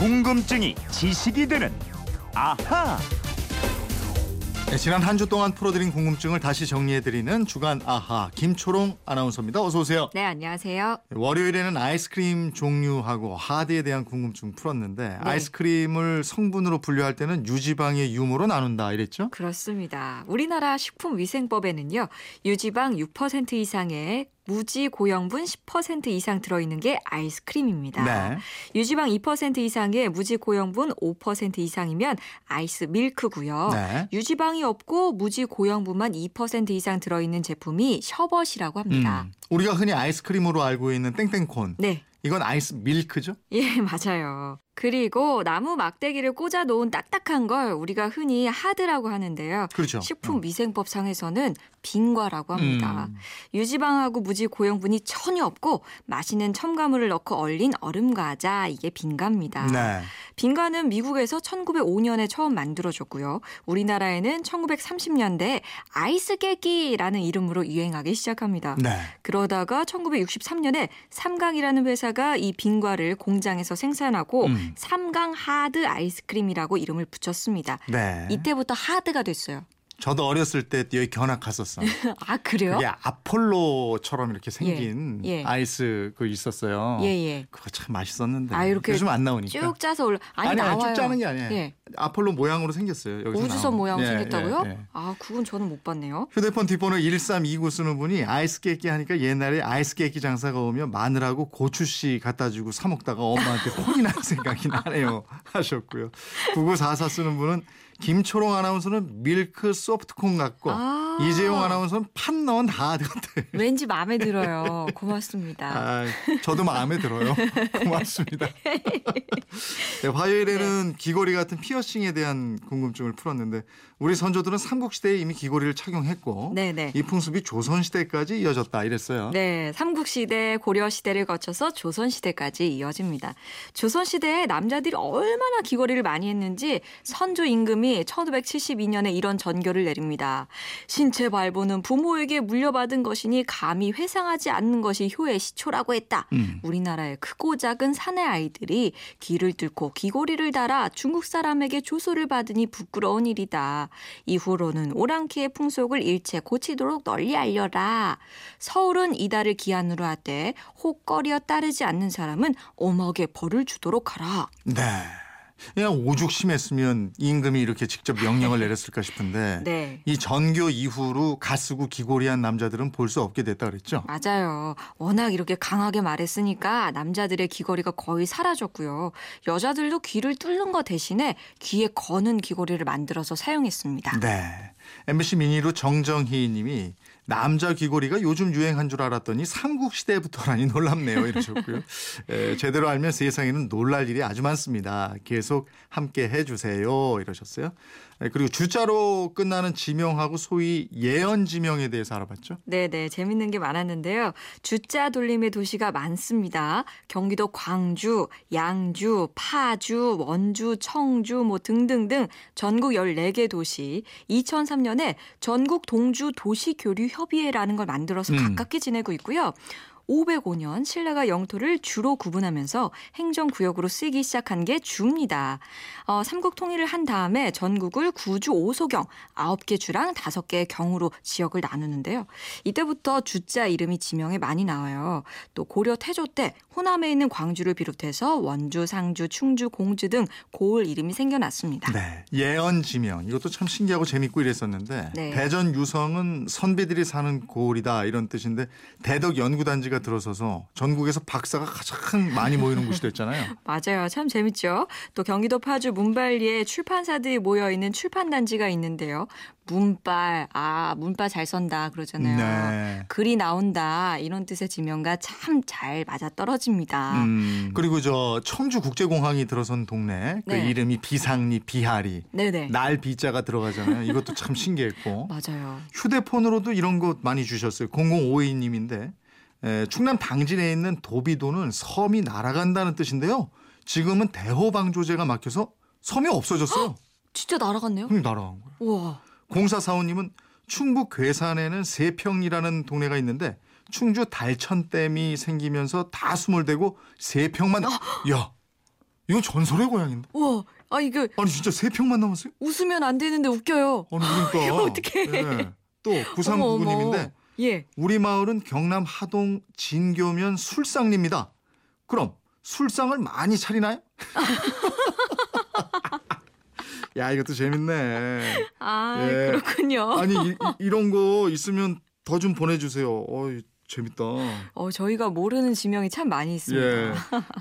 궁금증이 지식이 되는 아하. 네, 지난 한 주 동안 풀어드린 궁금증을 다시 정리해드리는 주간 아하 김초롱 아나운서입니다. 어서 오세요. 네, 안녕하세요. 월요일에는 아이스크림 종류하고 하드에 대한 궁금증 풀었는데 아이스크림을 성분으로 분류할 때는 유지방의 유무로 나눈다 이랬죠? 그렇습니다. 우리나라 식품위생법에는요, 유지방 6% 이상의 무지 고형분 10% 이상 들어있는 게 아이스크림입니다. 네. 유지방 2% 이상의 무지 고형분 5% 이상이면 아이스 밀크고요. 네. 유지방이 없고 무지 고형분만 2% 이상 들어있는 제품이 셔벗이라고 합니다. 음, 우리가 흔히 아이스크림으로 알고 있는 땡땡콘. 네. 이건 아이스 밀크죠? 예, 맞아요. 그리고 나무 막대기를 꽂아 놓은 딱딱한 걸 우리가 흔히 하드라고 하는데요. 그렇죠. 식품 위생법상에서는 빙과라고 합니다. 음. 유지방하고 무지 고형분이 전혀 없고 마시는 첨가물을 넣고 얼린 얼음 과자 이게 빙과입니다. 네. 빙과는 미국에서 1905년에 처음 만들어졌고요. 우리나라에는 1930년대에 아이스 깨끼라는 이름으로 유행하기 시작합니다. 네. 그러다가 1963년에 삼강이라는 회사가 이 빙과를 공장에서 생산하고 음. 삼강 하드 아이스크림이라고 이름을 붙였습니다. 네. 이때부터 하드가 됐어요. 저도 어렸을 때 여기 견학 갔었어. 아 그래요? 그게 아폴로처럼 이렇게 생긴 예. 아이스 그 있었어요. 예예. 그거 참 맛있었는데. 아, 이렇게 요즘 안 나오니까. 쭉 짜서 올라. 아니, 아니, 아니, 나와요. 쭉 짜는 게 아니에요. 예. 아폴로 모양으로 생겼어요. 여기서 우주선. 모양 예, 생겼다고요? 예, 예. 아 그건 저는 못 봤네요. 휴대폰 뒷번호 1329 쓰는 분이 아이스 깨끼 하니까 옛날에 아이스 깨끼 장사가 오면 마늘하고 고추씨 갖다 주고 사 먹다가 엄마한테 혼이 난 생각이 나네요 하셨고요. 9944 쓰는 분은 김초롱 아나운서는 밀크 soft cone 같고 아. 이재용 아나운서는 팥 넣은 하드 같아요. 왠지 마음에 들어요. 고맙습니다. 아, 저도 마음에 들어요. 고맙습니다. 네, 화요일에는 귀걸이 같은 피어 싱에 대한 궁금증을 풀었는데 우리 선조들은 삼국시대에 이미 귀걸이를 착용했고 네네. 이 풍습이 조선시대까지 이어졌다 이랬어요. 네, 삼국시대, 고려시대를 거쳐서 조선시대까지 이어집니다. 조선시대에 남자들이 얼마나 귀걸이를 많이 했는지 선조 임금이 1572년에 이런 전교를 내립니다. 신체 발부는 부모에게 물려받은 것이니 감히 회상하지 않는 것이 효의 시초라고 했다. 음. 우리나라의 크고 작은 사내 아이들이 귀를 뚫고 귀걸이를 달아 중국 사람에게 조소를 받으니 부끄러운 일이다. 이후로는 오랑캐의 풍속을 일체 고치도록 널리 알려라. 서울은 이달을 기한으로 하되 혹거리어 따르지 않는 사람은 오먹에 벌을 주도록 하라. 네. 그냥 오죽 심했으면 임금이 이렇게 직접 명령을 내렸을까 싶은데 네. 이 전교 이후로 가쓰고 귀걸이한 남자들은 볼 수 없게 됐다 그랬죠. 맞아요. 워낙 이렇게 강하게 말했으니까 남자들의 귀걸이가 거의 사라졌고요. 여자들도 귀를 뚫는 것 대신에 귀에 거는 귀걸이를 만들어서 사용했습니다. 네. MBC 미니로 정정희 님이 남자 귀걸이가 요즘 유행한 줄 알았더니 삼국시대부터라니 놀랍네요. 이러셨고요. 에, 제대로 알면 세상에는 놀랄 일이 아주 많습니다. 계속 함께 해주세요. 이러셨어요. 에, 그리고 주자로 끝나는 지명하고 소위 예언 지명에 대해서 알아봤죠. 네네, 재밌는 게 많았는데요. 주자 돌림의 도시가 많습니다. 경기도 광주, 양주, 파주, 원주, 청주 뭐 등등등 전국 14개 도시 2003년에 전국 동주 도시교류 협의회라는 걸 만들어서 음. 가깝게 지내고 있고요. 505년 신라가 영토를 주로 구분하면서 행정구역으로 쓰이기 시작한 게 주입니다. 어, 삼국 통일을 한 다음에 전국을 구주 5소경 9개 주랑 5개의 경으로 지역을 나누는데요. 이때부터 주자 이름이 지명에 많이 나와요. 또 고려 태조 때 호남에 있는 광주를 비롯해서 원주, 상주, 충주, 공주 등 고을 이름이 생겨났습니다. 네. 예언 지명. 이것도 참 신기하고 재밌고 이랬었는데 네. 대전 유성은 선비들이 사는 고을이다 이런 뜻인데 대덕 연구단지가 들어서서 전국에서 박사가 가장 많이 모이는 곳이 됐잖아요. 맞아요. 참 재밌죠. 또 경기도 파주 문발리에 출판사들이 모여 있는 출판단지가 있는데요. 문발, 아, 문발 잘 선다 그러잖아요. 네. 글이 나온다 이런 뜻의 지명과 참 잘 맞아 떨어집니다. 음, 그리고 저 청주 국제공항이 들어선 동네 그 네. 이름이 비상리 비하리 네네. 날 비자가 들어가잖아요. 이것도 참 신기했고 맞아요. 휴대폰으로도 이런 거 많이 주셨어요. 0052님인데 에, 충남 당진에 있는 도비도는 섬이 날아간다는 뜻인데요. 지금은 대호방조제가 막혀서 섬이 없어졌어요. 진짜 날아갔네요. 그럼 날아간 거예요. 우와. 공사 사원님은 충북 괴산에는 세평이라는 동네가 있는데 충주 달천댐이 생기면서 다 수몰되고 세평만 야 이건 전설의 고향인데. 우와, 아 이거 아니 진짜 세 평만 남았어요? 웃으면 안 되는데 웃겨요. 아니 그러니까. 어떡해. 네. 또 9399님인데 어머. 예. 우리 마을은 경남 하동 진교면 술상리입니다. 그럼 술상을 많이 차리나요? 야 이것도 재밌네. 아 예. 그렇군요. 아니 이, 런거 있으면 더 좀 보내주세요. 어이, 재밌다. 어 저희가 모르는 지명이 참 많이 있습니다. 예.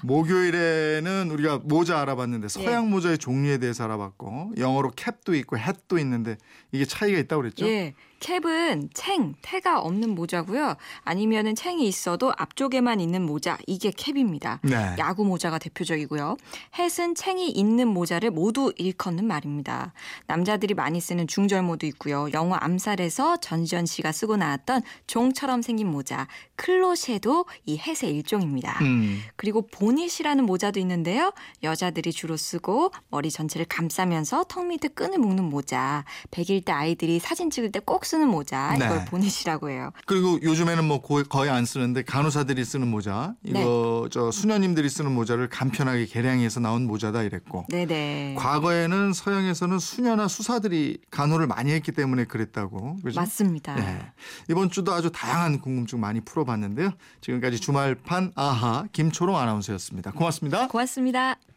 목요일에는 우리가 모자 알아봤는데 서양 예. 모자의 종류에 대해서 알아봤고 영어로 캡도 있고 햇도 있는데 이게 차이가 있다고 그랬죠? 예. 캡은 챙, 태가 없는 모자고요. 아니면은 챙이 있어도 앞쪽에만 있는 모자, 이게 캡입니다. 네. 야구 모자가 대표적이고요. 햇은 챙이 있는 모자를 모두 일컫는 말입니다. 남자들이 많이 쓰는 중절모도 있고요. 영화 암살에서 전지현 씨가 쓰고 나왔던 종처럼 생긴 모자, 클로셰도 이 햇의 일종입니다. 음. 그리고 보닛이라는 모자도 있는데요. 여자들이 주로 쓰고 머리 전체를 감싸면서 턱 밑에 끈을 묶는 모자. 100일 때 아이들이 사진 찍을 때 꼭 쓰는 모자. 이걸 네. 보닛이라고 해요. 그리고 요즘에는 뭐 거- 거의 안 쓰는데 간호사들이 쓰는 모자 이거 네. 저 수녀님들이 쓰는 모자를 간편하게 개량해서 나온 모자다 이랬고 네네. 과거에는 서양에서는 수녀나 수사들이 간호를 많이 했기 때문에 그랬다고 그죠? 맞습니다. 네. 이번 주도 아주 다양한 궁금증 많이 풀어봤는데요. 지금까지 주말판 아하 김초롱 아나운서였습니다. 고맙습니다. 고맙습니다.